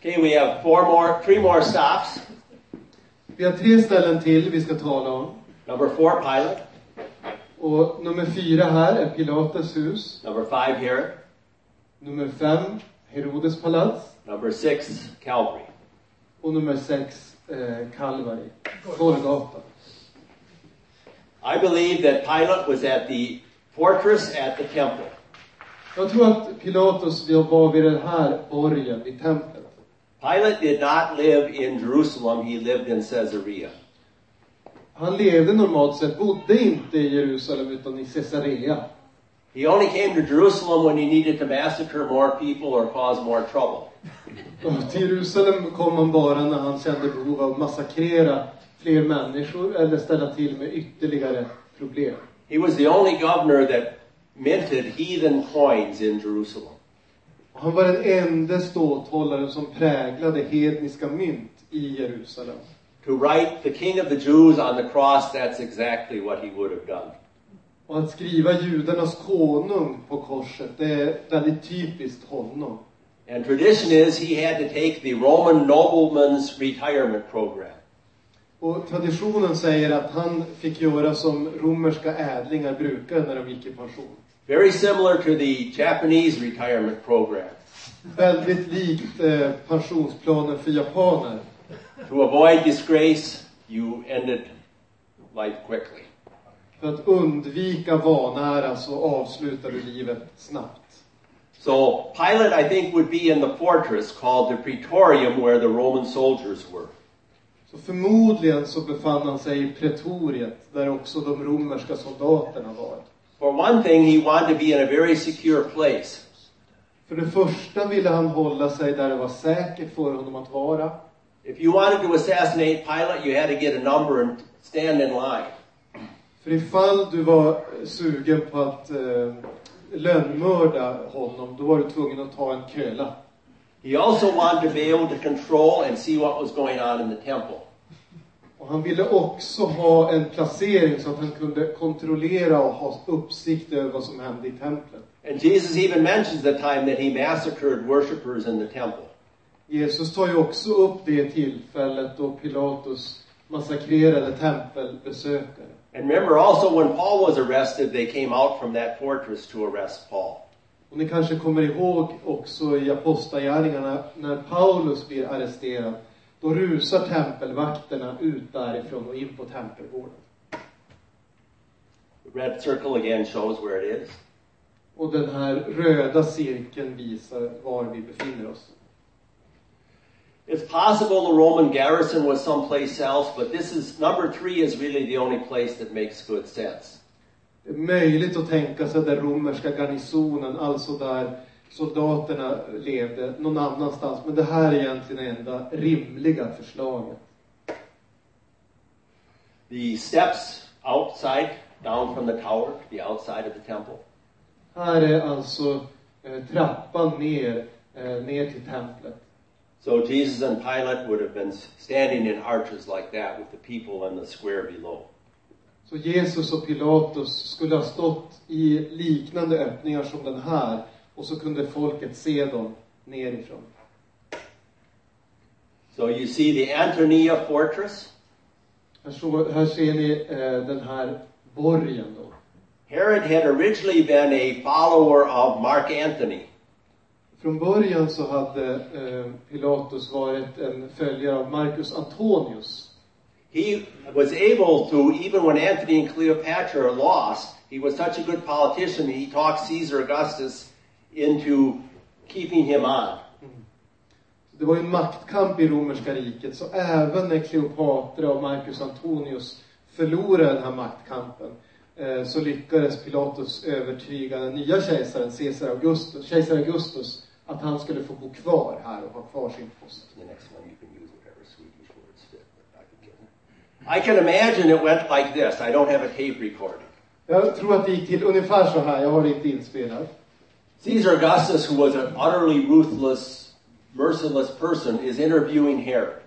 Okay, we have four more, three more stops. Vi har tre ställen till vi ska tala om. Number four, Pilate. Och nummer fyra här är Pilates hus. Number five, Herod. Nummer fem, Herodes palats. Number six, Calvary. Och nummer sex, eh, Kalvari. Golgata. I believe that Pilate was at the fortress at the temple. Jag tror att Pilatus var vid den här borgen, vid templet. Pilate did not live in Jerusalem, he lived in Caesarea. Han levde normalt sett, bodde inte i Jerusalem utan i Caesarea. He only came to Jerusalem when he needed to massacre more people or cause more trouble. Till Jerusalem kom han bara när han kände behov av att massakrera fler människor eller ställa till med ytterligare problem. He was the only governor that minted heathen coins in Jerusalem. Han var den enda ståthållaren som präglade hedniska mynt i Jerusalem. To write the king of the Jews on the cross, that's exactly what he would have done. Och att skriva judarnas konung på korset, det är väldigt typiskt honom. And tradition is he had to take the Roman nobleman's retirement program. Och traditionen säger att han fick göra som romerska ädlingar brukade när de gick i pension. Very similar to the Japanese retirement program. Väldigt likt eh, pensionsplanen för japaner. To avoid disgrace, you ended life quickly. För att undvika vanära så avslutar du livet snabbt. So Pilate, I think, would be in the fortress called the Praetorium where the Roman soldiers were. Så förmodligen så befann han sig i pretoriet, där också de romerska soldaterna var. For one thing, he wanted to be in a very secure place. För det första ville han hålla sig där det var säkert för honom att vara. If you wanted to assassinate Pilate, you had to get a number and stand in line. För ifall du var sugen på att eh, lönnmörda honom, då var du tvungen att ta en köla. He also wanted to be able to control and see what was going on in the temple. Och han ville också ha en placering så att han kunde kontrollera och ha uppsikt över vad som hände i templet. And Jesus even mentions the time that he massacred worshippers in the temple. Jesus tar ju också upp det tillfället då Pilatus massakrerade tempelbesökare. And remember also when Paul was arrested, they came out from that fortress to arrest Paul. Och ni kanske kommer ihåg också i Apostlagärningarna när Paulus blir arresterad. Då rusar tempelvakterna ut därifrån och in på tempelgården. The red circle again shows where it is. Och den här röda cirkeln visar var vi befinner oss. It's possible the Roman garrison was someplace else, but this is number three is really the only place that makes good sense. Det är möjligt att tänka sig den romerska garnisonen, alltså där soldaterna levde, någon annanstans. Men det här är egentligen det enda rimliga förslaget. The steps outside, down from the tower, to the outside of the temple. Här är alltså eh, trappan ner, eh, ner till templet. So Jesus and Pilate would have been standing in arches like that with the people in the square below. Så Jesus och Pilatus skulle ha stått i liknande öppningar som den här och så kunde folket se dem nerifrån. So you see the Antonia fortress. Här, så, här ser ni eh, den här borgen då. Herod had originally been a follower of Mark Antony. Från början så hade eh, Pilatus varit en följare av Marcus Antonius. He was able to, even when Antony and Cleopatra lost, he was such a good politician, he talked Caesar Augustus into keeping him on. Det var ju en maktkamp i romerska riket, så även när Kleopatra och Marcus Antonius förlorade den här maktkampen eh, så lyckades Pilatus övertyga den nya kejsaren, Caesar Augustus, kejsar Augustus, att han skulle få bo kvar här och ha kvar sin post. I can imagine it went like this. I don't have a tape recording. Jag tror att det gick till ungefär så här, jag har det inte inspelat. Caesar Augustus, who was an utterly ruthless, merciless person, is interviewing Herod.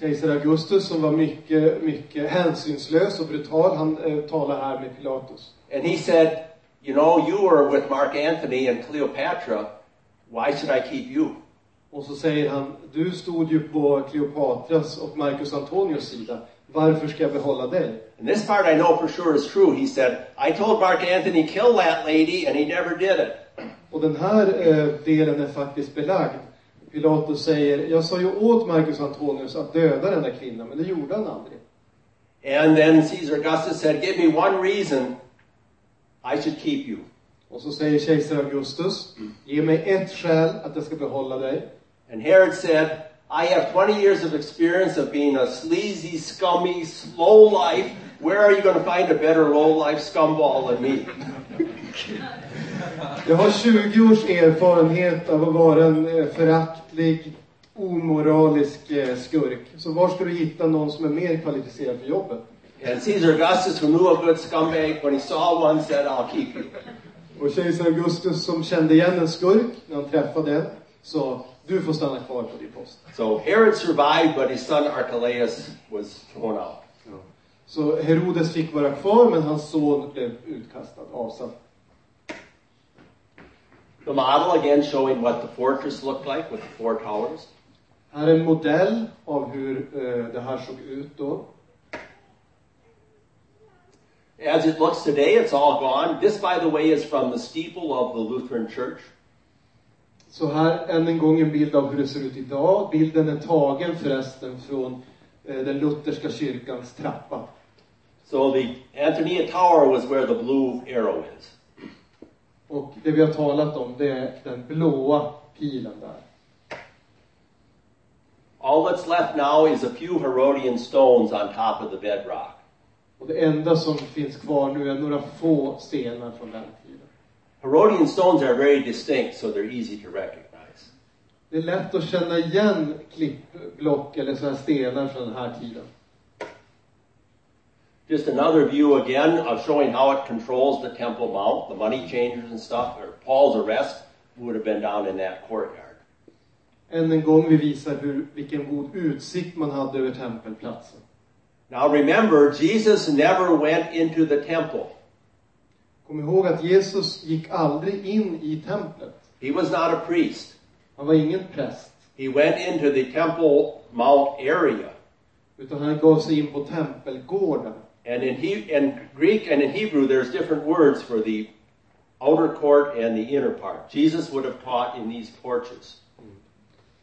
Kejsar Augustus som var mycket, mycket hänsynslös och brutal, han eh, talar här med Pilatus. And he said, You know, you were with Mark Antony and Cleopatra. Why should I keep you? Och så säger han, du stod ju på Kleopatras och Marcus Antonius sida. Varför ska jag behålla dig? And this part I know for sure is true. He said, I told Mark Antony kill that lady and he never did it. Och den här eh, delen är faktiskt belagd. Pilatus säger, jag sa ju åt Marcus Antonius att döda den där kvinnan, men det gjorde han aldrig. And then Caesar Augustus said, give me one reason I should keep you. Och så säger kejsar Augustus, ge mig ett skäl att jag ska behålla dig. And Herod said, I have 20 years of experience of being a sleazy, scummy, slow life. Where are you going to find a better low life scumball than me? Jag har 20 års erfarenhet av att vara en eh, föraktlig, omoralisk eh, skurk. Så var ska du hitta någon som är mer kvalificerad för jobbet? And Caesar Augustus, who knew a good scumbag, when he saw one, said, I'll keep you. Och kejsar Augustus som kände igen en skurk när han träffade en, sa du får stanna kvar på din post. So Herod survived, but his son Archelaus was thrown out. Så Herodes fick vara kvar, men hans son blev utkastad, avsatt. The model again showing what the fortress looked like with the four towers. Här är en modell av hur eh, det här såg ut då. As it looks today, it's all gone. This, by the way, is from the steeple of the Lutheran Church. Så här än en gång en bild av hur det ser ut idag. Bilden är tagen förresten från eh, den lutherska kyrkans trappa. So the Antonia Tower was where the blue arrow is. Och det vi har talat om, det är den blåa pilen där. All that's left now is a few Herodian stones on top of the bedrock. Och det enda som finns kvar nu är några få stenar från den tiden. Herodian stones are very distinct, so they're easy to recognize. Det är lätt att känna igen klippblock eller så här stenar från den här tiden. Just another view again of showing how it controls the Temple Mount, the money changers and stuff, or Paul's arrest would have been down in that courtyard. Än en gång vi visar hur, vilken god utsikt man hade över tempelplatsen. Now remember, Jesus never went into the temple. Kom ihåg att Jesus gick aldrig in i templet. He was not a priest. Han var ingen präst. He went into the Temple Mount area. Utan han gav sig in på tempelgården. And in, he, in Greek and in Hebrew, there's different words for the outer court and the inner part. Jesus would have taught in these porches.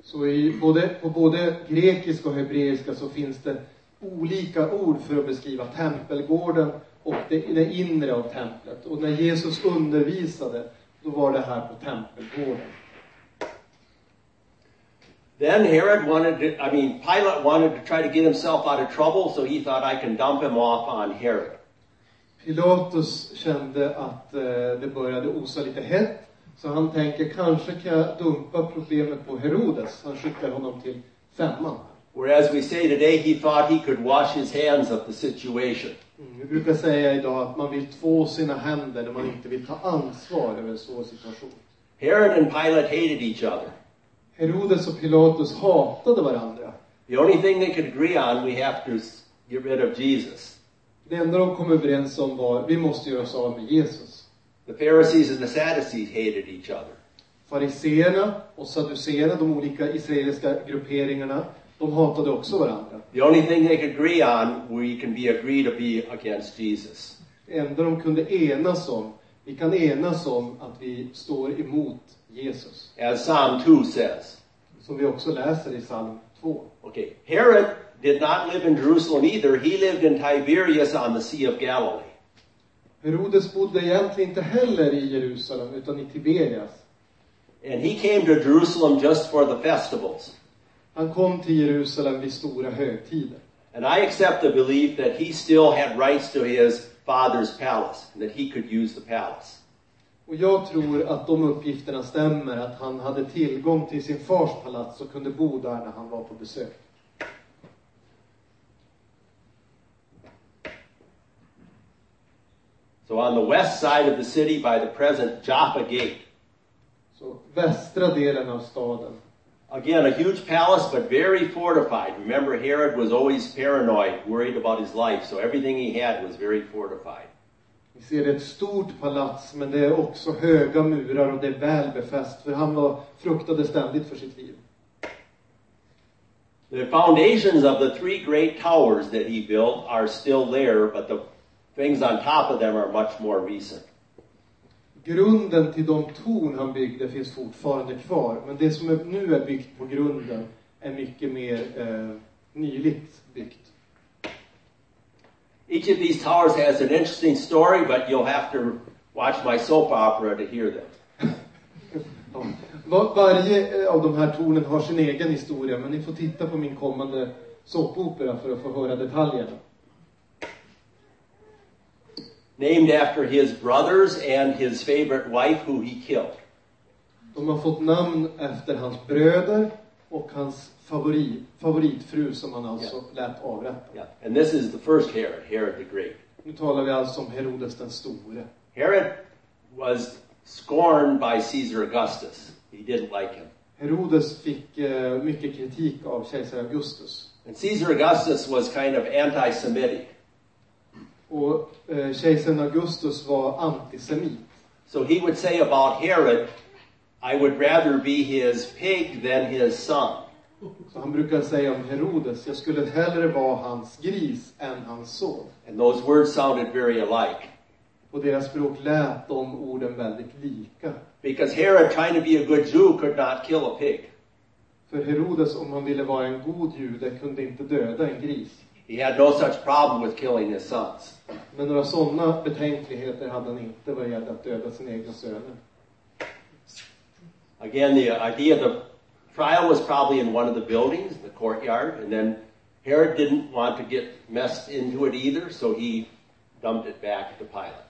Så i både, på både grekiska och hebreiska så finns det olika ord för att beskriva tempelgården och det, det inre av templet. Och när Jesus undervisade, då var det här på tempelgården. Then Herod wanted to, I mean, Pilate wanted to try to get himself out of trouble, so he thought I can dump him off on Herod. Pilatus kände att eh, det började osa lite hett. Så han tänker, kanske kan jag dumpa problemet på Herodes. Han skickar honom till femman. Whereas we say today, he thought he could wash his hands of the situation. Mm, vi brukar säga idag att man vill två sina händer när man inte vill ta ansvar över en svår situation. Herod and Pilate hated each other. Herodes och Pilatus hatade varandra. The only thing they could agree on, we have to get rid of Jesus. Det enda de kom överens om var, vi måste göra oss av med Jesus. The Pharisees and the Sadducees hated each other. Fariseerna och sadduceerna, de olika israeliska grupperingarna, de hatade också varandra. The only thing they could agree on, we can be agreed to be against Jesus. Det enda de kunde enas om, vi kan enas om att vi står emot Jesus. As Psalm 2 says. Som vi också läser i psalm 2. Okay, Herod did not live in Jerusalem either. He lived in Tiberias on the Sea of Galilee. Herodes bodde egentligen inte heller i Jerusalem, utan i Tiberias. And he came to Jerusalem just for the festivals. Han kom till Jerusalem vid stora högtider. And I accept the belief that he still had rights to his father's palace, and that he could use the palace. Och jag tror att de uppgifterna stämmer, att han hade tillgång till sin fars palats och kunde bo där när han var på besök. So on the west side of the city by the present Jaffa Gate, Så västra delen av staden. again, a huge palace, but very fortified. Remember, Herod was always paranoid, worried about his life, so everything he had was very fortified. Vi ser ett stort palats, men det är också höga murar och det är väl befäst, för han var, fruktade ständigt för sitt liv. The foundations of the three great towers that he built are still there, but the things on top of them are much more recent. Grunden till de torn han byggde finns fortfarande kvar, men det som nu är byggt på grunden är mycket mer eh, nyligt byggt. Each of these towers has an interesting story, but you'll have to watch my soap opera to hear them. Var, varje eh, av de här tornen har sin egen historia, men ni får titta på min kommande såpopera för att få höra detaljerna. Named after his brothers and his favorite wife, who he killed. De har fått namn efter hans bröder och hans favorit, favoritfru som han alltså lät avrätta. Yeah. And this is the first Herod, Herod the Great. Nu talar vi alltså om Herodes den store. Herod was scorned by Caesar Augustus. He didn't like him. Herodes fick eh, mycket kritik av kejsar Augustus. And Caesar Augustus was kind of anti Semitic. Och eh, kejsaren Augustus var antisemit. So he would say about Herod, I would rather be his pig than his son. Så han brukar säga om Herodes, jag skulle hellre vara hans gris än hans son. And those words sounded very alike. På deras språk lät de orden väldigt lika. Because Herod, trying to be a good Jew, could not kill a pig. För Herodes, om han ville vara en god jude, kunde inte döda en gris. He had no such problem with killing his sons. Men några sådana betänkligheter hade han inte vad gällde att döda sina egna söner. Again, the idea of the trial was probably in one of the buildings, the courtyard, and then Herod didn't want to get messed into it either, so he dumped it back to Pilate.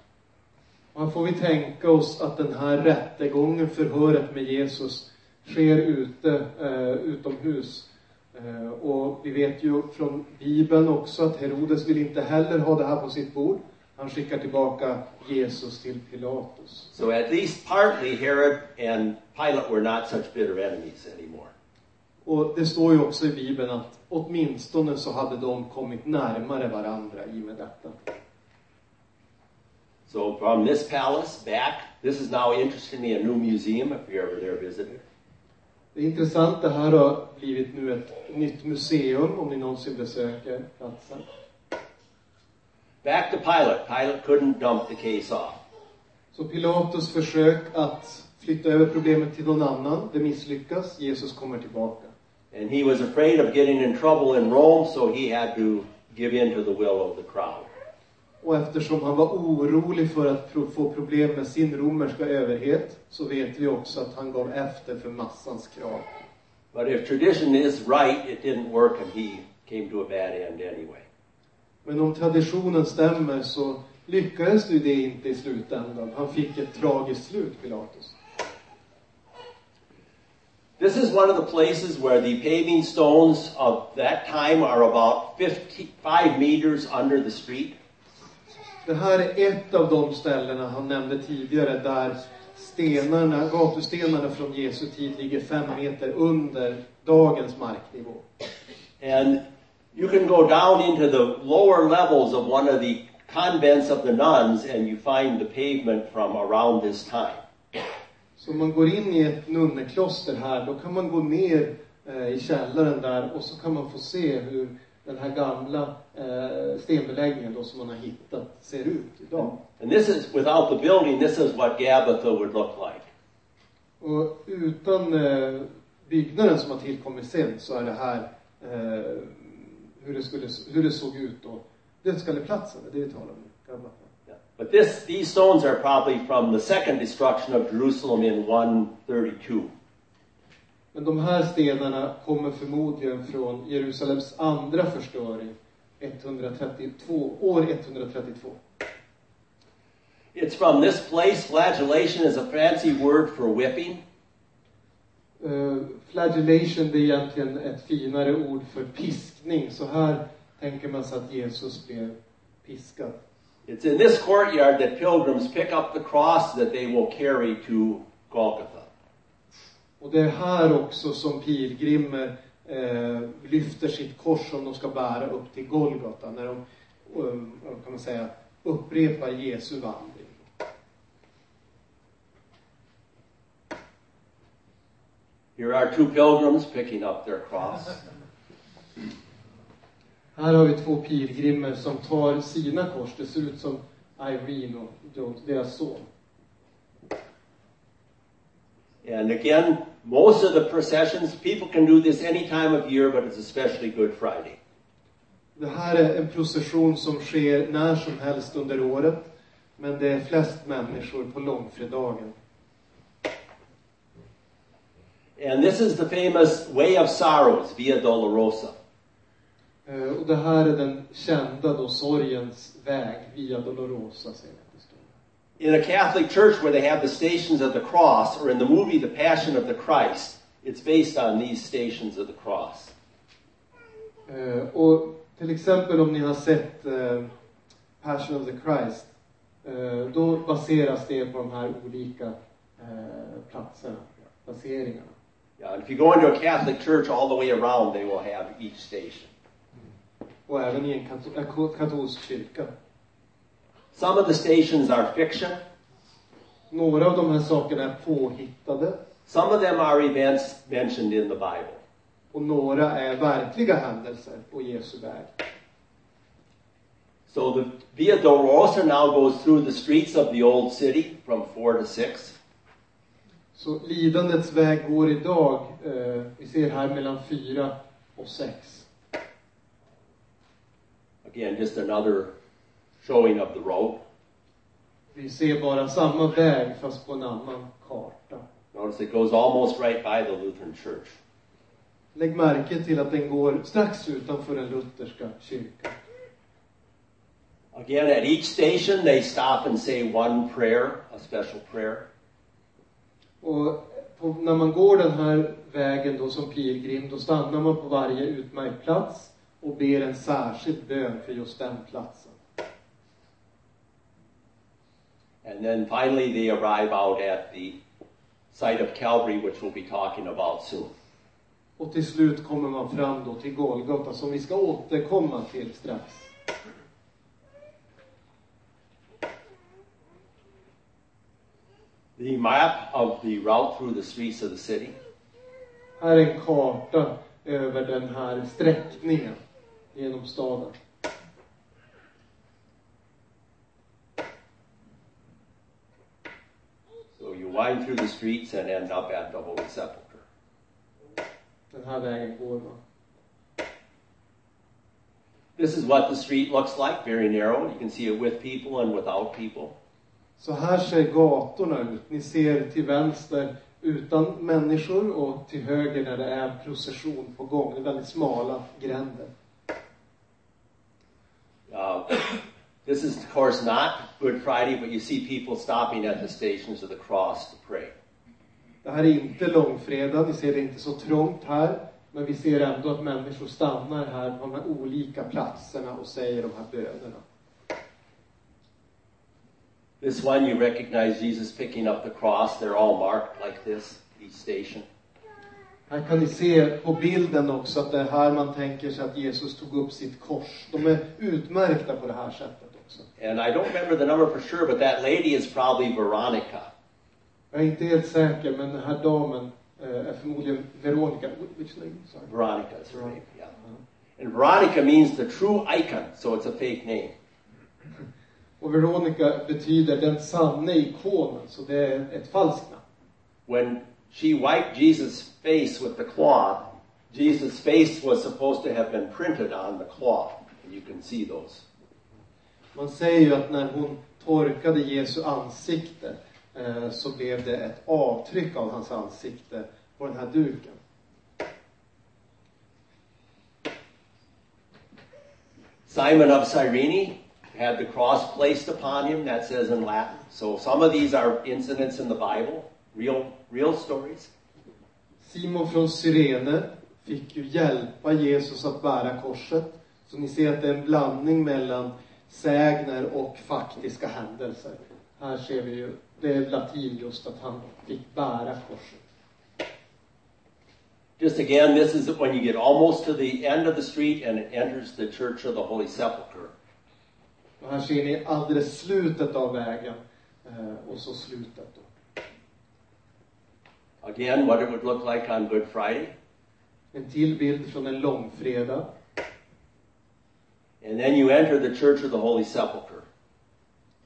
Man får vi tänka oss att den här rättegången, förhöret med Jesus, sker ute, eh, utomhus. Eh, och vi vet ju från Bibeln också att Herodes vill inte heller ha det här på sitt bord. Han skickar tillbaka Jesus till Pilatus. So at least partly Herod and Pilate were not such bitter enemies anymore. Och det står ju också i Bibeln att åtminstone så hade de kommit närmare varandra i och med detta. So from this palace back, this is now interestingly a new museum if you're ever there visiting. Det är intressant, det här har blivit nu ett nytt museum om ni någonsin besöker platsen. Back to Pilate. Pilate couldn't dump the case off. Så Pilatus försök att flytta över problemet till någon annan, det misslyckas. Jesus kommer tillbaka. And he was afraid of getting in trouble in Rome, so he had to give in to the will of the crowd. Och eftersom han var orolig för att få problem med sin romerska överhet, så vet vi också att han gav efter för massans krav. But if tradition is right, it didn't work and he came to a bad end anyway. Men om traditionen stämmer så lyckades ju det inte i slutändan. Han fick ett tragiskt slut, Pilatus. This is one of the places where the paving stones of that time are about 55 meters under the street. Det här är ett av de ställena han nämnde tidigare där stenarna, gatustenarna från Jesu tid ligger fem meter under dagens marknivå. And you can go down into the lower levels of one of the convents of the nuns and you find the pavement from around this time. Så om man går in i ett nunnekloster här, då kan man gå ner eh, i källaren där och så kan man få se hur den här gamla eh, stenbeläggningen då som man har hittat ser ut idag. And this is, without the building, this is what Gabbatha would look like. Och utan eh, byggnaden som har tillkommit sen så är det här eh, hur, det skulle, hur det såg ut då. Dödskalleplatsen, det är det vi talar om. Gamla. Yeah. But this, these stones are probably from the second destruction of Jerusalem in 132. Men de här stenarna kommer förmodligen från Jerusalems andra förstöring, 132, år 132. It's from this place, flagellation is a fancy word for whipping. Uh, flagellation, det är egentligen ett finare ord för piskning. Så här tänker man sig att Jesus blev piskad. It's in this courtyard that pilgrims pick up the cross that they will carry to Golgotha. Och det är här också som pilgrimer eh, lyfter sitt kors som de ska bära upp till Golgata, när de, um, kan man säga, upprepar Jesu vandring. Here are two pilgrims picking up their cross. Här har vi två pilgrimer som tar sina kors. Det ser ut som Irene och deras son. And again, most of the processions, people can do this any time of year, but it's especially Good Friday. Det här är en procession som sker när som helst under året. Men det är flest människor på långfredagen. And this is the famous Way of Sorrows, Via Dolorosa. Eh, Och det här är den kända då sorgens väg, Via Dolorosa, säger det. står. In a Catholic church where they have the stations of the cross, or in the movie The Passion of the Christ, it's based on these stations of the cross. Eh, Och till exempel om ni har sett eh, Passion of the Christ, eh, då baseras det på de här olika eh, platserna, placeringarna. Yeah, and if you go into a Catholic church all the way around, they will have each station. Och även i en kato- ko- katolsk kyrka. Some of the stations are fiction. Några av de här sakerna är påhittade Some of them are events mentioned in the Bible. och några är verkliga händelser på Jesu väg. So the Via Dolorosa now goes through the streets of the old city from 4 to 6. Så lidandets väg går idag, eh, vi ser här mellan fyra och sex. Again, just another showing of the road. Vi ser bara samma väg fast på en annan karta. Notice it goes almost right by the Lutheran church. Lägg märke till att den går strax utanför den lutherska kyrkan. Again, at each station, they stop and say one prayer, a special prayer. Och på, när man går den här vägen då som pilgrim, då stannar man på varje utmärkt plats och ber en särskild bön för just den platsen. And then finally, they arrive out at the site of Calvary, which we'll be talking about soon. Och till slut kommer man fram då till Golgata som vi ska återkomma till strax. The map of the route through the streets of the city. Här är en karta över den här sträckningen genom staden. So you wind through the streets and end up at the Holy Sepulchre. Den här vägen går man. This is what the street looks like, very narrow. You can see it with people and without people. Så här ser gatorna ut. Ni ser till vänster utan människor och till höger när det är procession på gång. Det är väldigt smala gränder. Uh, this is, of course, not Good Friday, but you see people stopping at the stations of the cross to pray. Det här är inte långfredag, ni ser det inte så trångt här. Men vi ser ändå att människor stannar här på de här olika platserna och säger de här bönerna. This one, you recognize Jesus picking up the cross. They're all marked like this, each station. Här kan ni se på bilden också att det är här man tänker sig att Jesus tog upp sitt kors. De är utmärkta på det här sättet också. And I don't remember the number for sure, but that lady is probably Veronica. Jag är inte helt säker, men den här damen eh, är förmodligen Veronica. Which name? Sorry. Veronica is her name, yeah. And Veronica means the true icon, so it's a fake name. Och Veronica betyder den sanna ikonen, så det är ett falskt namn. When she wiped Jesus' face with the cloth, Jesus' face was supposed to have been printed on the cloth. And you can see those. Man säger ju att när hon torkade Jesu ansikte eh, så blev det ett avtryck av hans ansikte på den här duken. Simon of Cyrene had the cross placed upon him, that says in Latin. So some of these are incidents in the Bible, real, real stories. Simon från Cyrene fick ju hjälpa Jesus att bära korset. Så ni ser att det är en blandning mellan sägner och faktiska händelser. Här ser vi ju, det är latin just att han fick bära korset. Just again, this is when you get almost to the end of the street and it enters the Church of the Holy Sepulchre. Och här ser ni alldeles slutet av vägen eh, och så slutet då. Again, what it would look like on Good Friday. En till bild från en långfredag. And then you enter the Church of the Holy Sepulchre.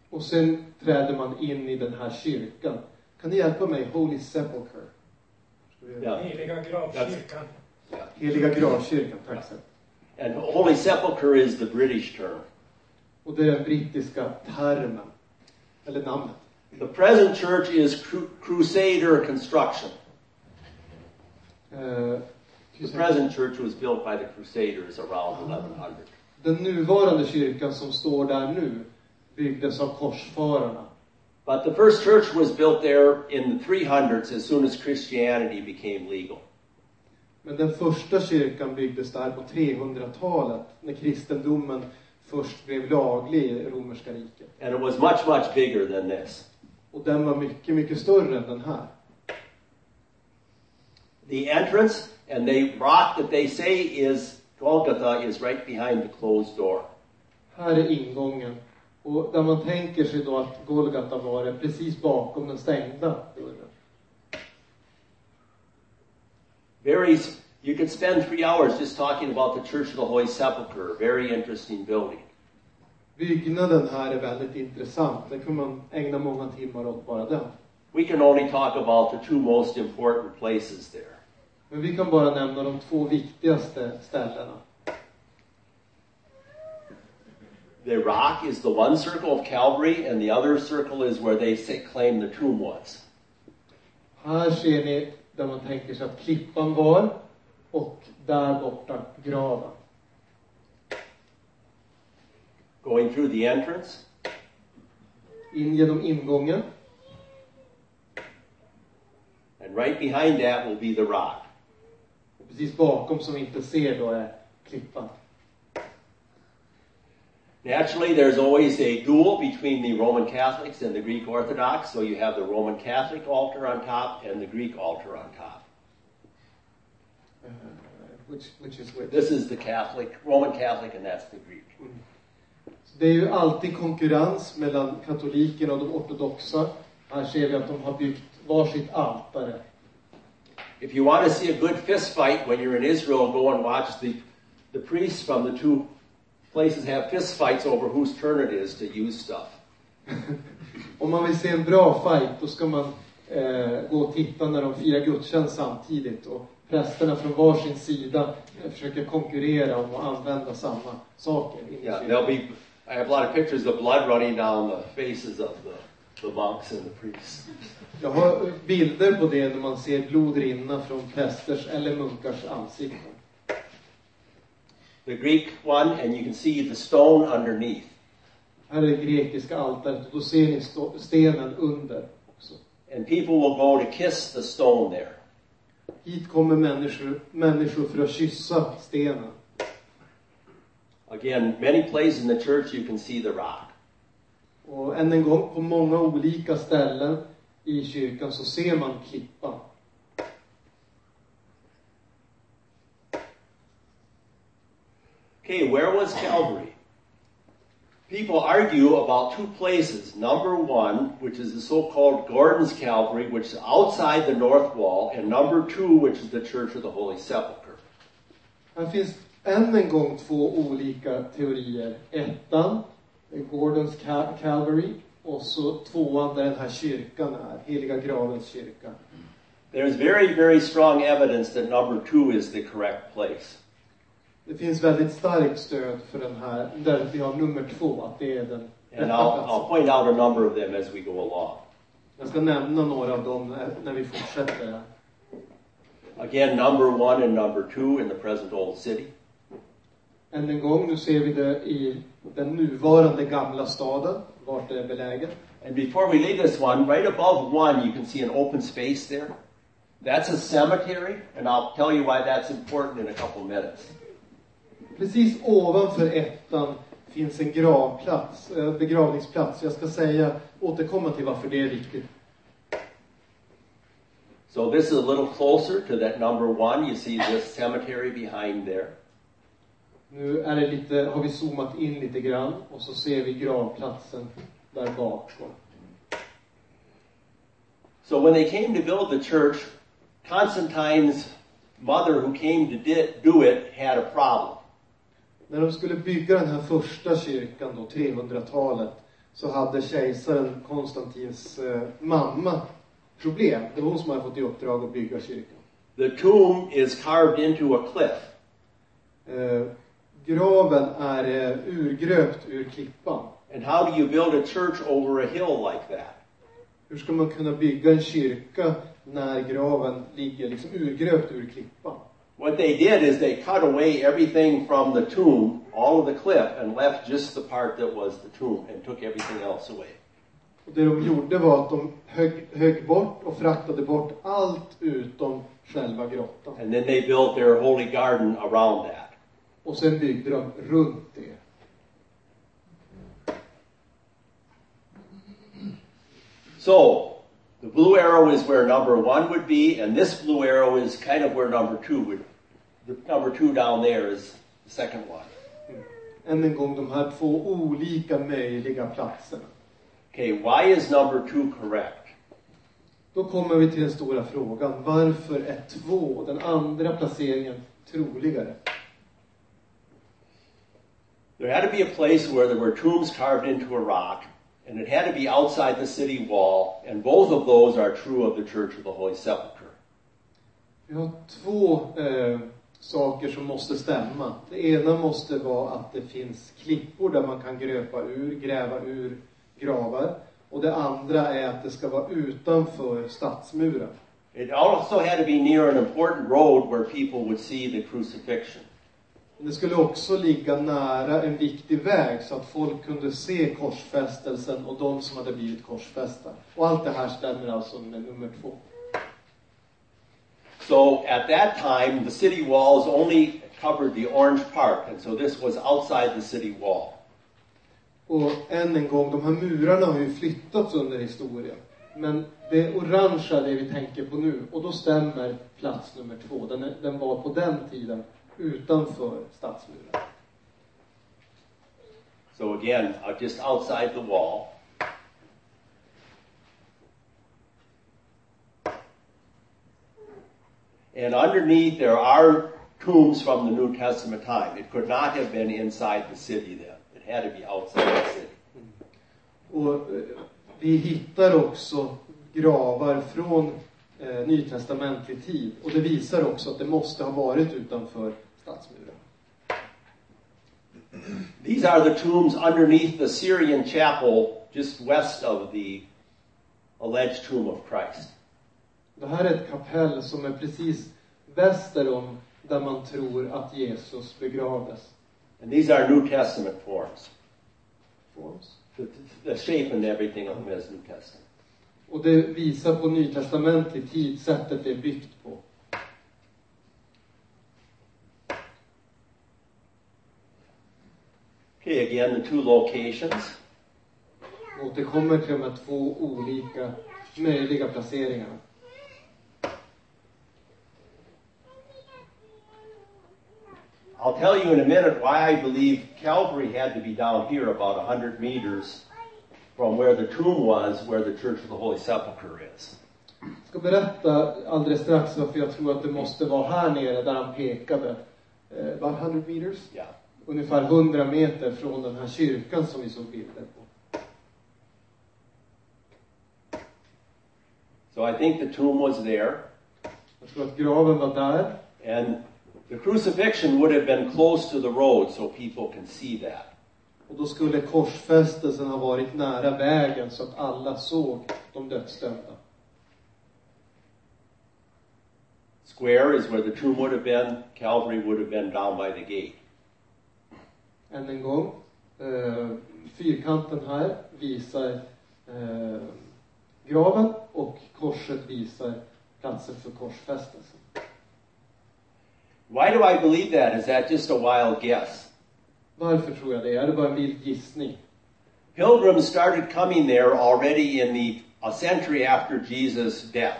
Och sen träder man in i den här kyrkan. Kan ni hjälpa mig? Holy Sepulchre. Ja. Heliga gravkyrkan. Heliga gravkyrkan, tack så. And Holy Sepulchre is the British term. Och det är den brittiska termen. Eller namnet. The present church is cru- Crusader construction. Eh, The present church was built by the Crusaders around 1100. Den nuvarande kyrkan som står där nu byggdes av korsfararna. But the first church was built there in the 300s as soon as Christianity became legal. Men den första kyrkan byggdes där på 300-talet när kristendomen först blev laglig i romerska riket. And it was much, much bigger than this. Och den var mycket, mycket större än den här. The entrance and the rock that they say is Golgotha is right behind the closed door. Här är ingången. Och där man tänker sig då att Golgata var det precis bakom den stängda dörren. Very, you could spend three hours just talking about the Church of the Holy Sepulchre, a very interesting building. Byggnaden här är väldigt intressant. Den kan man ägna många timmar åt bara den. We can only talk about the two most important places there. Men vi kan bara nämna de två viktigaste ställena. The rock is the one circle of Calvary, and the other circle is where they say, claim the tomb was. Här ser ni där man tänker sig att klippan var och där borta graven. Going through the entrance, In genom ingången and right behind that will be the rock. och precis bakom som vi inte ser då är klippan. Naturally, there's always a duel between the Roman Catholics and the Greek Orthodox, so you have the Roman Catholic altar on top and the Greek altar on top. Eh, which, which is which. This is the Catholic, Roman Catholic, and that's the Greek. Så Det är ju alltid konkurrens mellan katolikerna och de ortodoxa. Här ser vi att de har byggt varsitt altare. If you want to see a good fist fight when you're in Israel, go and watch the, the priests from the two places have fist fights over whose turn it is to use stuff. Om man vill se en bra fight, då ska man eh, gå och titta när de firar gudstjänst samtidigt. Och prästerna från varsin sida eh, försöker konkurrera om att använda samma saker. Yeah, there'll be. I have a lot of pictures of blood running down the faces of the, the monks and the priests. Jag har bilder på det när man ser blod rinna från prästers eller munkars ansikten. The Greek one, and you can see the stone underneath. Här är det grekiska altaret och då ser ni stenen under också. And people will go to kiss the stone there. Hit kommer människor, människor för att kyssa stenen. Again, many places in the church you can see the rock. Och än en gång, på många olika ställen i kyrkan så ser man klippan. Okay, where was Calvary? People argue about two places. Number one, which is the so-called Gordon's Calvary, which is outside the north wall, and number two, which is the Church of the Holy Sepulchre. Här finns än en gång två olika teorier. Ettan, eh, Gordons Cal- Calvary, och så tvåan där den här kyrkan är, Heliga gravens kyrka. There's very, very strong evidence that number two is the correct place. Det finns väldigt starkt stöd för den här, där vi har nummer två, att det är den And I'll. I'll point out a number of them as we go along. Jag ska nämna några av dem när, vi fortsätter. Again, number one and number two in the present Old City. Än en gång, nu ser vi det i den nuvarande gamla staden, vart det är beläget. And before we leave this one, right above one, you can see an open space there. That's a cemetery, and I'll tell you why that's important in a couple of minutes. Precis ovanför ettan finns en gravplats, eh, begravningsplats. Jag ska säga, återkomma till varför det är viktigt. So this is a little closer to that number one. You see this cemetery behind there. Nu är det lite, har vi zoomat in lite grann och så ser vi gravplatsen där bakom. So when they came to build the church, Constantine's mother, who came to do it, had a problem. När de skulle bygga den här första kyrkan då, 300-talet, så hade kejsaren Konstantins eh, mamma problem. Det var hon som hade fått i uppdrag att bygga kyrkan. The tomb is carved into a cliff. Eh, graven är eh, urgröpt ur klippan. And how do you build a church over a hill like that? Hur ska man kunna bygga en kyrka när graven ligger liksom urgröpt ur klippan? What they did is they cut away everything from the tomb, all of the cliff, and left just the part that was the tomb and took everything else away. Och det de gjorde var att de högg, högg bort och fraktade bort allt utom själva grottan. And then they built their holy garden around that. Och sen byggde de runt det. So, the blue arrow is where number one would be, and this blue arrow is kind of where number two would, the number two down there is the second one. Än en gång, de här två olika möjliga platserna. Okay, why is number two correct? Då kommer vi till den stora frågan. Varför är två, den andra placeringen, troligare? There had to be a place where there were tombs carved into a rock, and it had to be outside the city wall, and both of those are true of the Church of the Holy Sepulchre. Vi har två eh, saker som måste stämma. Det ena måste vara att det finns klippor där man kan gröpa ur, gräva ur gravar. Och det andra är att det ska vara utanför stadsmuren. It also had to be near an important road where people would see the crucifixion. Men det skulle också ligga nära en viktig väg så att folk kunde se korsfästelsen och de som hade blivit korsfästa. Och allt det här stämmer alltså med nummer två. So at that time, the city walls only covered the orange part, and so this was outside the city wall. Och än en gång, de här murarna har ju flyttats under historien. Men det orangea, det vi tänker på nu, och då stämmer plats nummer två. Den, är, den var på den tiden utanför stadsmuren. So again, uh, just outside the wall. And underneath there are tombs from the New Testament time. It could not have been inside the city then. It had to be outside the city. Och eh, vi hittar också gravar från eh, nytestamentlig tid. Och det visar också att det måste ha varit utanför stadsmuren. These are the tombs underneath the Syrian chapel just west of the alleged tomb of Christ. Det här är ett kapell som är precis väster om där man tror att Jesus begravdes. And these are New Testament forms. Forms. The, the shape and everything of them is New Testament. Och det visar på nytestamentlig tid sättet det är byggt på. Okay, again, the two locations. Återkommer till de här två olika möjliga placeringarna. I'll tell you in a minute why I believe Calvary had to be down here about 100 meters from where the tomb was, where the Church of the Holy Sepulchre is. Jag ska berätta alldeles strax varför jag tror att det måste vara här nere där han pekade. Eh, about 100 meters? Yeah. Ungefär 100 meter från den här kyrkan som vi såg bilder på. So I think the tomb was there, Jag tror att graven var där. and the crucifixion would have been close to the road so people can see that. Och då skulle korsfästelsen ha varit nära vägen så att alla såg de dödsdömda. Square is where the tomb would have been, Calvary would have been down by the gate. Än en gång. Eh, fyrkanten här visar eh, graven och korset visar platsen för korsfästelsen. Why do I believe that? Is that just a wild guess? Varför tror jag det? Är det bara en vild gissning? Pilgrims started coming there already in the a century after Jesus' death.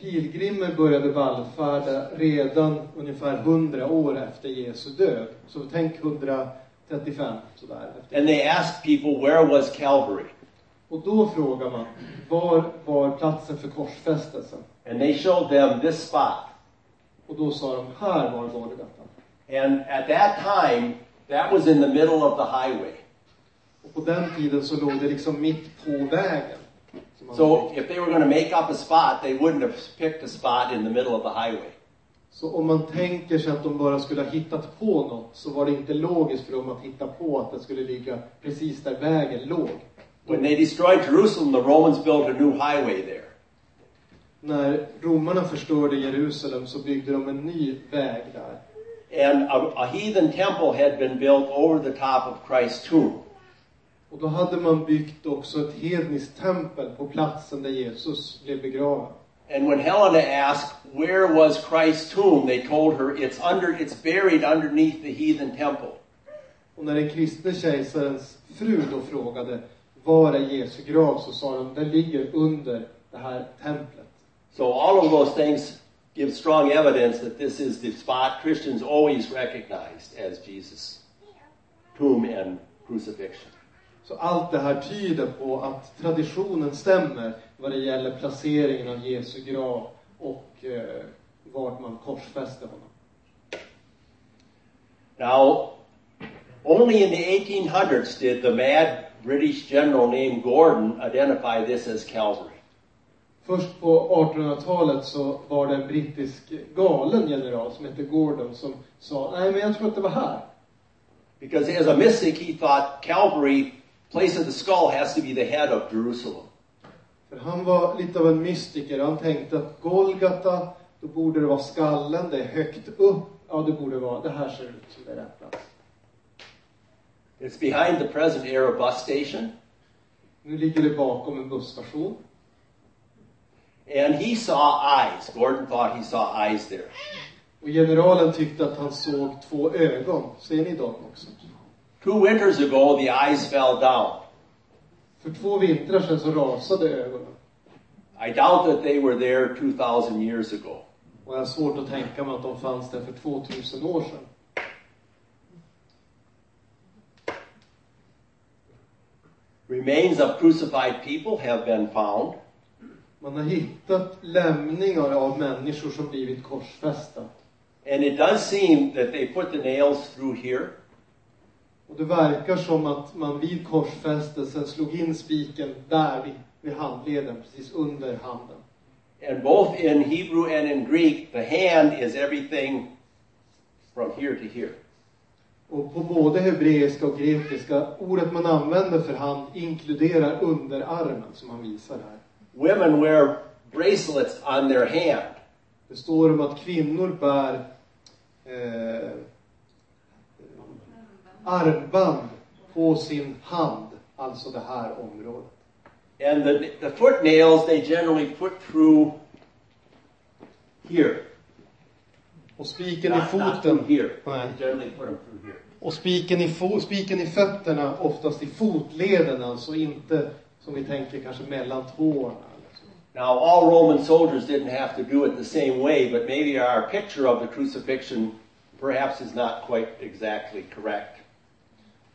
Pilgrimer började vallfärda redan ungefär 100 år efter Jesu död. Så tänk 135 sådär. Efter. And they asked people, where was Calvary? Och då frågar man, var var platsen för korsfästelsen? And they showed them this spot. Och då sa de, här var Golgata. And at that time, that was in the middle of the highway. Och på den tiden så låg det liksom mitt på vägen. So if they were going to make up a spot, they wouldn't have picked a spot in the middle of the highway. Så om man tänker sig att de bara skulle ha hittat på något så var det inte logiskt för dem att hitta på att det skulle ligga precis där vägen låg. When they destroyed Jerusalem, the Romans built a new highway there. När romarna förstörde Jerusalem så byggde de en ny väg där. And a, a heathen temple had been built over the top of Christ's tomb. Och då hade man byggt också ett hedniskt tempel på platsen där Jesus blev begraven. And when Helena asked where was Christ's tomb, they told her it's under it's buried underneath the heathen temple. Och när den kristne kejsarens fru då frågade var är Jesu grav så sa de den ligger under det här templet. So all of those things give strong evidence that this is the spot Christians always recognized as Jesus' tomb and crucifixion. Så allt det här tyder på att traditionen stämmer vad det gäller placeringen av Jesu grav och eh, vart man korsfäste honom. Now, only in the 1800s did the mad British general named Gordon identify this as Calvary. Först på 1800-talet så var det en brittisk galen general som hette Gordon som sa, nej men jag tror att det var här. Because as a mystic, he thought Calvary, place of the skull, has to be the head of Jerusalem. För han var lite av en mystiker. Han tänkte att Golgata, då borde det vara skallen, det är högt upp. Ja, det borde vara, det här ser ut som det är rätt plats. It's behind the present era bus station. Nu ligger det bakom en busstation. And he saw eyes. Gordon thought he saw eyes there. Och generalen tyckte att han såg två ögon. Ser ni dem också? Two winters ago, the eyes fell down. För två vintrar sedan så rasade ögonen. I doubt that they were there 2,000 years ago. Och jag har svårt att tänka mig att de fanns där för 2000 år sedan. Remains of crucified people have been found. Man har hittat lämningar av människor som blivit korsfästa. And it does seem that they put the nails through here. Och det verkar som att man vid korsfästelsen slog in spiken där vid, vid handleden, precis under handen. And both in Hebrew and in Greek, the hand is everything from here to here. Och på både hebreiska och grekiska, ordet man använder för hand inkluderar underarmen som han visar här. Women wear bracelets on their hand. Det står om att kvinnor bär eh, armband på sin hand, alltså det här området. And the, the foot nails they generally put through here. Och spiken i Not, not foten, through here. Nej. Generally put them through here. och spiken i, fo, spiken i fötterna, oftast i fotleden, alltså inte som vi tänker kanske mellan tårna. så. Now, all Roman soldiers didn't have to do it the same way, but maybe our picture of the crucifixion perhaps is not quite exactly correct.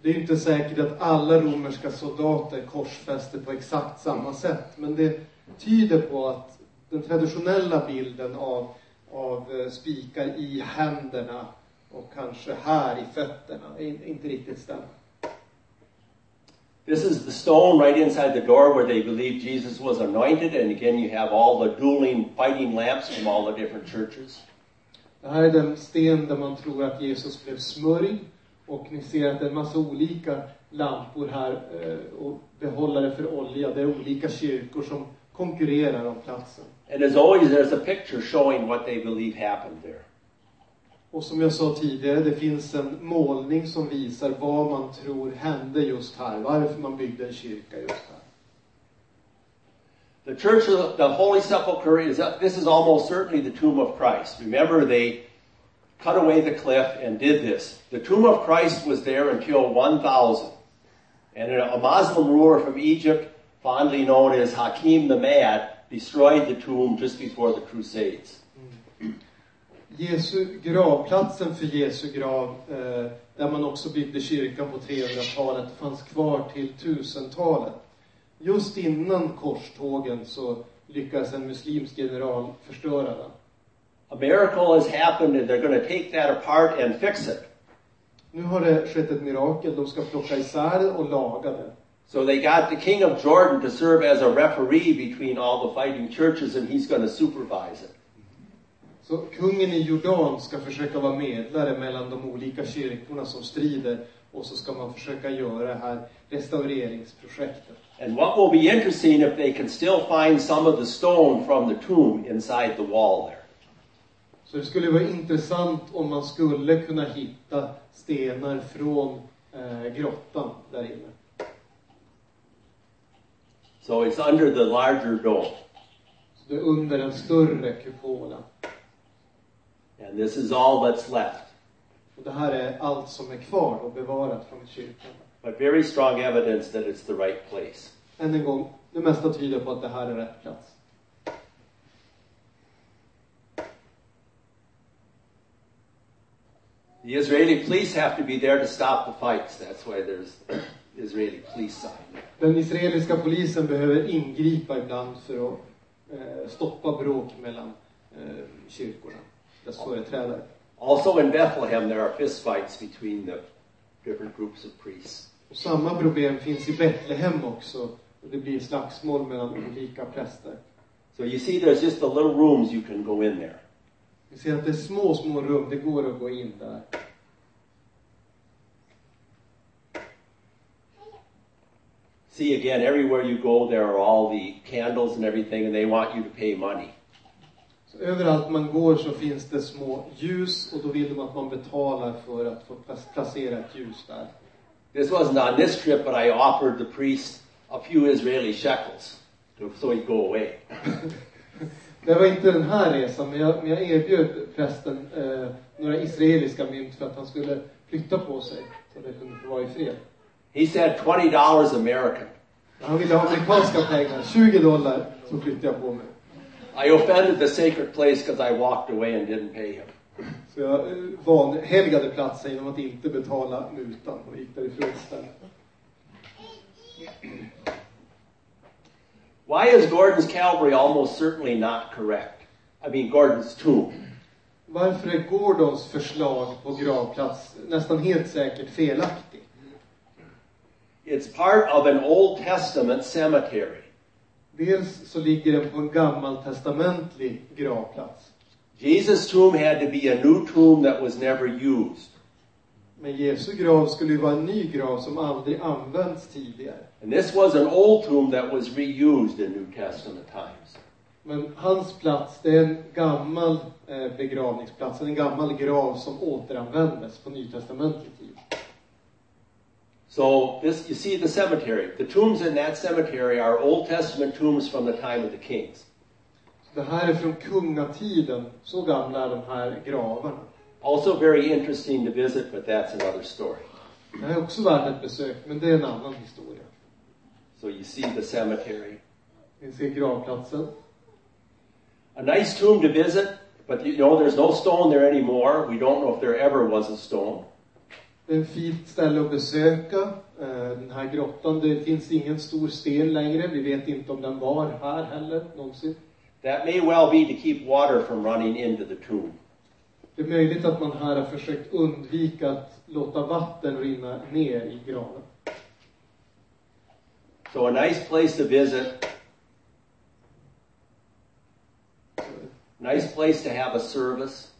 Det är inte säkert att alla romerska soldater korsfäste på exakt samma sätt, men det tyder på att den traditionella bilden av, av eh, spikar i händerna och kanske här i fötterna inte riktigt stämmer. This is the stone right inside the door where they believed Jesus was anointed, and again, you have all the dueling fighting lamps from all the different churches. Det här är den sten där man tror att Jesus blev smörjd och ni ser att det är en massa olika lampor här eh, och behållare för olja. Det är olika kyrkor som konkurrerar om platsen. And as always, there's a picture showing what they believe happened there. Och som jag sa tidigare, det finns en målning som visar vad man tror hände just här. Varför man byggde en kyrka just här. The church of the Holy Sepulchre is, this is almost certainly the tomb of Christ. Remember, they cut away the cliff and did this. The tomb of Christ was there until 1000. And a Muslim ruler from Egypt, fondly known as Hakim the Mad, destroyed the tomb just before the Crusades. Jesu gravplatsen för Jesu grav, eh, där man också byggde kyrkan på 300-talet, fanns kvar till 1000-talet. Just innan korstågen så lyckades en muslimsk general förstöra den. a miracle has happened and they're going to take that apart and fix it. Nu har det skett ett mirakel. De ska plocka isär och laga det. So they got the king of Jordan to serve as a referee between all the fighting churches and he's going to supervise it. Så kungen i Jordan ska försöka vara medlare mellan de olika kyrkorna som strider och så ska man försöka göra det här restaureringsprojektet. And what will be interesting if they can still find some of the stone from the tomb inside the wall there. Så det skulle vara intressant om man skulle kunna hitta stenar från eh, grottan där inne. So it's under the larger dome. Så det är under den större kupolen. And this is all that's left. Och det här är allt som är kvar och bevarat från kyrkan. But very strong evidence that it's the right place. Än en gång, det mesta tyder på att det här är rätt plats. The Israeli police have to be there to stop the fights. That's why there's Israeli police sign. Den israeliska polisen behöver ingripa ibland för att eh, stoppa bråk mellan eh, kyrkorna, dess företrädare. Also in Bethlehem, there are fistfights between the different groups of priests. Samma problem finns i Betlehem också. Och det blir slagsmål mellan olika präster. So you see, there's just the little rooms you can go in there. Vi ser att det är små, små rum. Det går att gå in där. See again, everywhere you go, there are all the candles and everything, and they want you to pay money. Överallt man går så finns det små ljus och då vill de att man betalar för att få pla- placera ett ljus där. This wasn't on this trip, but I offered the priest a few Israeli shekels to, so he'd go away. Det var inte den här resan, men jag, men jag erbjöd prästen eh, några israeliska mynt för att han skulle flytta på sig så det kunde få vara i fred. He said twenty dollars American. Han ville ha amerikanska pengar, 20 dollar, så flyttade jag på mig. I offended the sacred place because I walked away and didn't pay him. Så jag eh, vanhelgade platsen genom att inte betala mutan och gick därifrån istället. Why is Gordon's Calvary almost certainly not correct? I mean, Gordon's tomb. Varför är Gordons förslag på gravplats nästan helt säkert felaktig? It's part of an Old Testament cemetery. Dels så ligger den på en gammaltestamentlig gravplats. Jesus' tomb had to be a new tomb that was never used. Men Jesu grav skulle ju vara en ny grav som aldrig använts tidigare. And this was an old tomb that was reused in New Testament times. Men hans plats, det är en gammal eh, begravningsplats, en gammal grav som återanvändes på nytestamentlig tid. So this, you see the cemetery. The tombs in that cemetery are Old Testament tombs from the time of the kings. Det här är från kungatiden, så gamla är de här gravarna. Also very interesting to visit, but that's another story. Det är också värt ett besök, men det är en annan historia. So you see the cemetery. Vi ser gravplatsen. A nice tomb to visit, but you know there's no stone there anymore. We don't know if there ever was a stone. Det är ett fint ställe att besöka. eh, Den här grottan, det finns ingen stor sten längre. Vi vet inte om den var här heller, någonsin. That may well be to keep water from running into the tomb. Det är möjligt att man här har försökt undvika att låta vatten rinna ner i graven. So a nice place to visit. Nice place to have a service.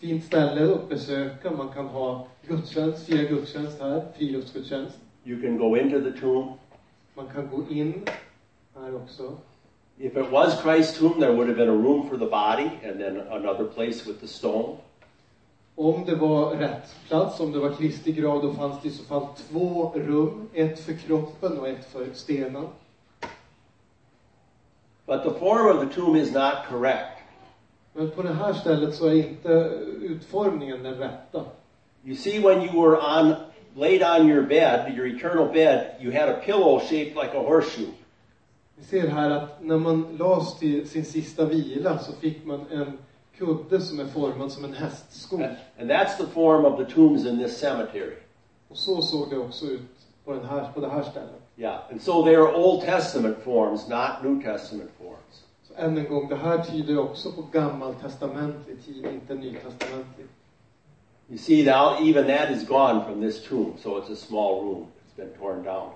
Fint ställe att besöka. Man kan ha gudstjänst, fira gudstjänst här, friluftsgudstjänst. You can go into the tomb. Man kan gå in här också. If it was Christ's tomb, there would have been a room for the body and then another place with the stone. Om det var rätt plats, om det var Kristi grav, då fanns det i så fall två rum. Ett för kroppen och ett för stenen. But the form of the tomb is not correct. Men på det här stället så är inte utformningen den rätta. You see, when you were on laid on your bed, your eternal bed, you had a pillow shaped like a horseshoe. Vi ser här att när man lades till sin sista vila så fick man en kudde som är formad som en hästsko. And that's the form of the tombs in this cemetery. Och så såg det också ut på, den här, på det här stället. Yeah, and so they are Old Testament forms, not New Testament forms. Så än en gång, det här tyder också på gammaltestamentlig tid, inte nytestamentlig. You see now, even that is gone from this tomb, so it's a small room. It's been torn down.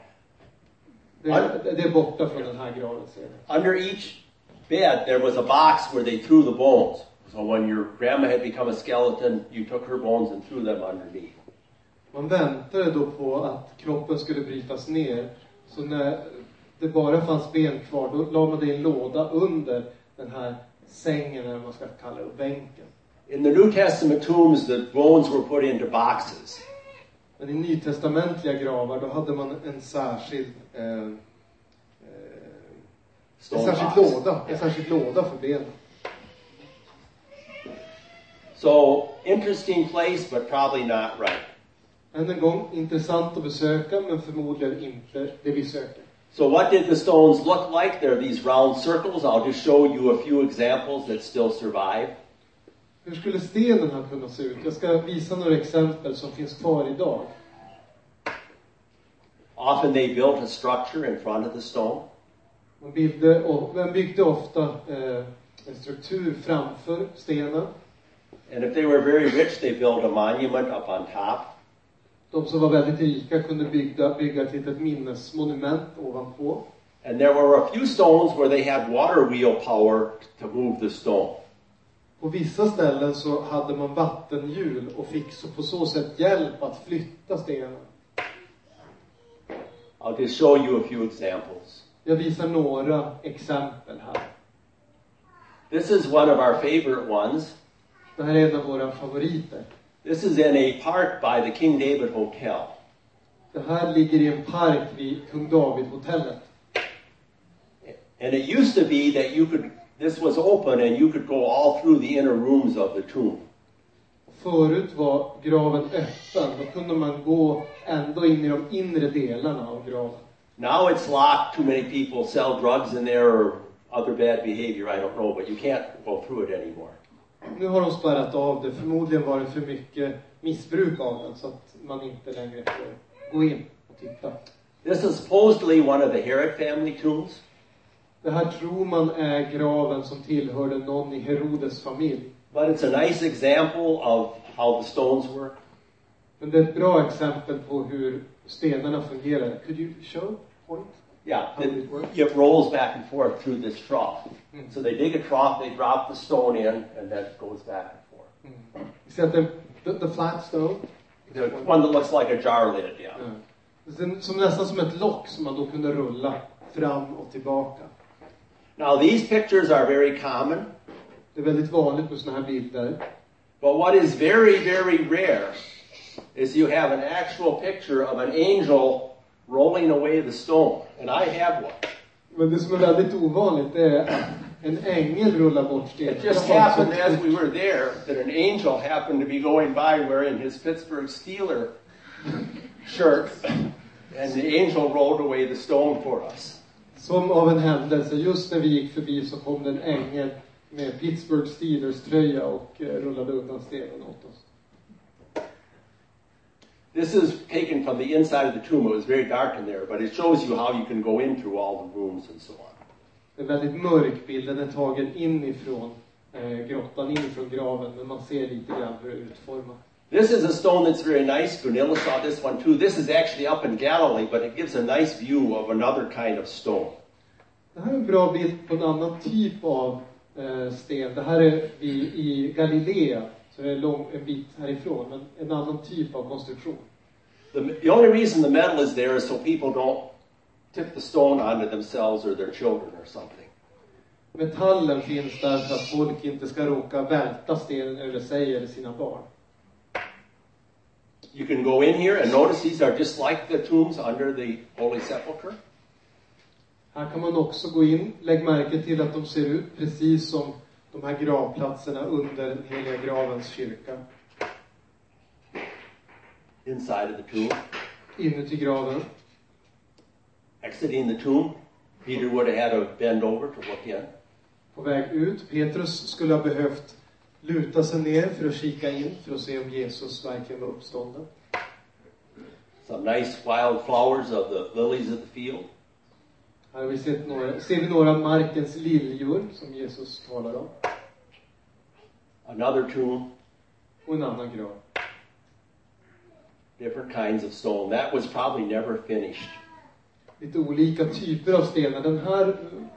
Det det är borta från den här graven ser ni. Under each bed, there was a box where they threw the bones. So when your grandma had become a skeleton, you took her bones and threw them underneath. Man väntade då på att kroppen skulle brytas ner. Så när det bara fanns ben kvar, då la man det i en låda under den här sängen, eller vad man ska kalla det, och bänken. In the New Testament tombs, the bones were put into boxes. Men i nytestamentliga gravar, då hade man en särskild, eh, eh, en särskild låda, en särskild låda för benen. So, interesting place, but probably not right. Än en gång, intressant att besöka, men förmodligen inte det vi söker. So what did the stones look like? They're these round circles. I'll just show you a few examples that still survive. Hur skulle stenen ha kunnat se ut? Jag ska visa några exempel som finns kvar idag. Often they built a structure in front of the stone. Man byggde, man byggde ofta eh, en struktur framför stenen. And if they were very rich, they built a monument up on top. De som var väldigt rika kunde bygga, bygga ett litet minnesmonument ovanpå. And there were a few stones where they had water wheel power to move the stone. På vissa ställen så hade man vattenhjul och fick så på så sätt hjälp att flytta stenen. I'll just show you a few examples. Jag visar några exempel här. This is one of our favorite ones. Det här är en av våra favoriter. This is in a park by the King David Hotel. Det här ligger i en park vid Kung David-hotellet. And it used to be that you could, this was open and you could go all through the inner rooms of the tomb. Förut var graven öppen. Då kunde man gå ändå in i de inre delarna av graven. Now it's locked. Too many people sell drugs in there or other bad behavior. I don't know, but you can't go through it anymore. Nu har de spärrat av det. Förmodligen var det för mycket missbruk av den så att man inte längre får gå in och titta. This is supposedly one of the Herod family tombs. Det här tror man är graven som tillhörde någon i Herodes familj. But it's a nice example of how the stones work. Men det är ett bra exempel på hur stenarna fungerar. Could you show point? Yeah, it, it rolls back and forth through this trough. Mm. So they dig a trough, they drop the stone in, and that goes back and forth. Mm. Vi ser att det, the, the flat stone. The one that looks like a jar lid, yeah. Är som, nästan som ett lock som man då kunde rulla fram och tillbaka. Now these pictures are very common, Det är väldigt vanligt med sådana här bilder. but what is very, very rare is you have an actual picture of an angel rolling away the stone. And I have one. Men det som är väldigt ovanligt det är att en ängel rullar bort stenen. It just happened as we were there that an angel happened to be going by wearing his Pittsburgh Steeler shirt, and the angel rolled away the stone for us. Som av en händelse, just när vi gick förbi så kom det en ängel med Pittsburgh Steelers tröja och eh, rullade undan stenen åt oss. This is taken from the inside of the tomb. It was very dark in there, but it shows you how you can go in through all the rooms and so on. Det är väldigt mörk bild, den är tagen inifrån eh, grottan, inifrån graven, men man ser lite grann hur det är utformat. This is a stone that's very nice. Gunilla saw this one too. This is actually up in Galilee, but it gives a nice view of another kind of stone. Det här är en bra bild på en annan typ av eh, sten. Det här är vi i Galilea, så det är lång, en bit härifrån, men en annan typ av konstruktion. The, the only reason the metal is there is so people don't tip the stone onto themselves or their children or something. Metallen finns där för att folk inte ska råka välta stenen över sig eller sina barn. You can go in here and notice these are just like the tombs under the Holy Sepulchre. Här kan man också gå in, lägg märke till att de ser ut precis som de här gravplatserna under den heliga gravens kyrka. Inside of the tomb. Inuti graven. Exiting the tomb, Peter would have had to bend over to look in. På väg ut, Petrus skulle ha behövt luta sig ner för att kika in, för att se om Jesus verkligen var uppstånden. Some nice wild flowers of the lilies of the field. Här har vi sett några, ser vi några markens liljor som Jesus talar om. Another tomb, Och en annan grav. different kinds of stone. That was probably never finished. Lite olika typer av stenar. Den här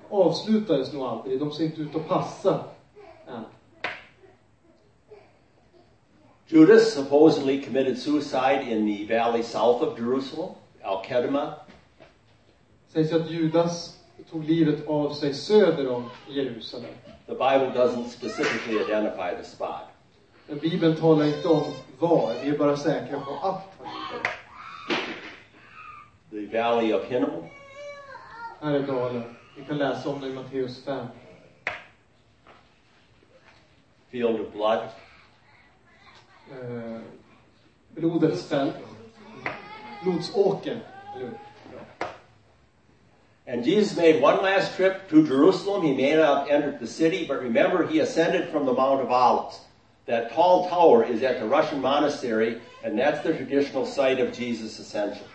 avslutades nog aldrig. De ser inte ut att passa än. Judas supposedly committed suicide in the valley south of Jerusalem, Al Kedema. Sägs att Judas tog livet av sig söder om Jerusalem. The Bible doesn't specifically identify the spot. Men Bibeln talar inte om var, vi är bara säkra på att han gjorde det. The valley of Hinnom, Här är dalen. Vi kan läsa om det i Matteus 5. field of blood. Eh, blodets fält. Blodsåker. Eller hur? And Jesus made one last trip to Jerusalem. He may not have entered the city, but remember, he ascended from the Mount of Olives. That tall tower is at the Russian monastery, and that's the traditional site of Jesus' ascension.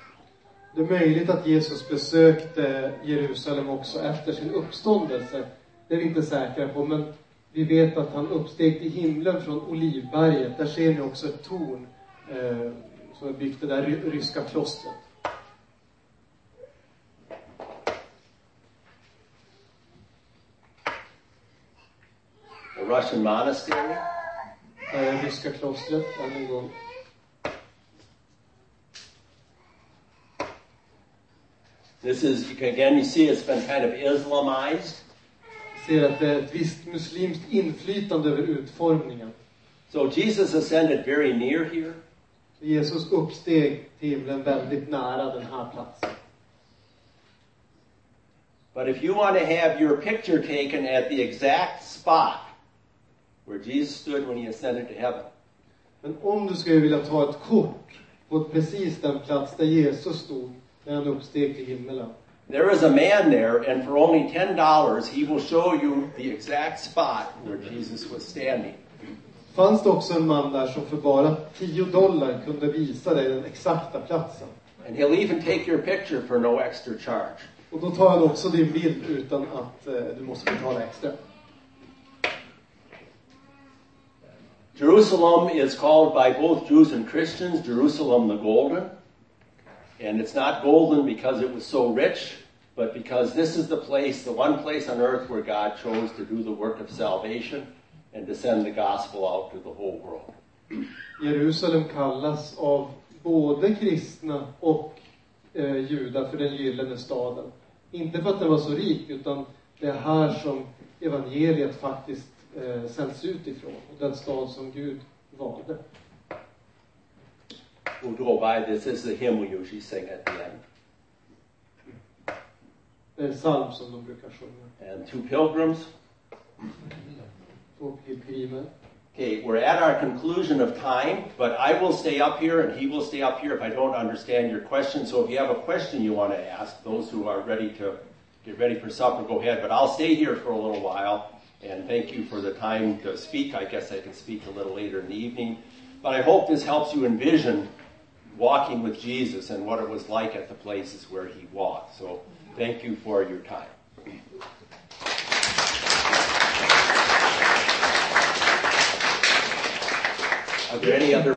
Det är möjligt att Jesus besökte Jerusalem också efter sin uppståndelse. Det är vi inte säkra på, men vi vet att han uppsteg till himlen från Olivberget. Där ser ni också ett torn eh, som är byggt i det där ryska klostret. Russian monastery. Ah, Där är det ryska klostret, än en gång. This is, you can, again, you see it's been kind of Islamized. Ser att det är ett visst muslimskt inflytande över utformningen. So Jesus ascended very near here. Jesus uppsteg till himlen väldigt nära den här platsen. But if you want to have your picture taken at the exact spot where Jesus stood when he ascended to heaven, Men om du skulle vilja ta ett kort på precis den plats där Jesus stod när han uppsteg till himmelen. there is a man there, and for only $10, he will show you the exact spot where Jesus was standing. Fanns det också en man där som för bara 10 dollar kunde visa dig den exakta platsen. And he'll even take your picture for no extra charge. Och då tar han också din bild utan att eh, du måste betala extra. Jerusalem is called by both Jews and Christians Jerusalem the Golden. And it's not golden because it was so rich, but because this is the place, the one place on earth where God chose to do the work of salvation and to send the gospel out to the whole world. Jerusalem kallas av både kristna och eh, judar för den gyllene staden. Inte för att den var så rik, utan det är här som evangeliet faktiskt eh, sänds ut ifrån. Och den stad som Gud valde. We'll go by this. This is the hymn we at the end. Det er är er en psalm som de brukar sjunga. And two pilgrims. Två pilgrimer. Okay, we're at our conclusion of time, but I will stay up here and he will stay up here if I don't understand your question. So if you have a question you want to ask, those who are ready to get ready for supper, go ahead. But I'll stay here for a little while and thank you for the time to speak. I guess I can speak a little later in the evening. But I hope this helps you envision walking with Jesus and what it was like at the places where he walked. So thank you for your time. Are there any other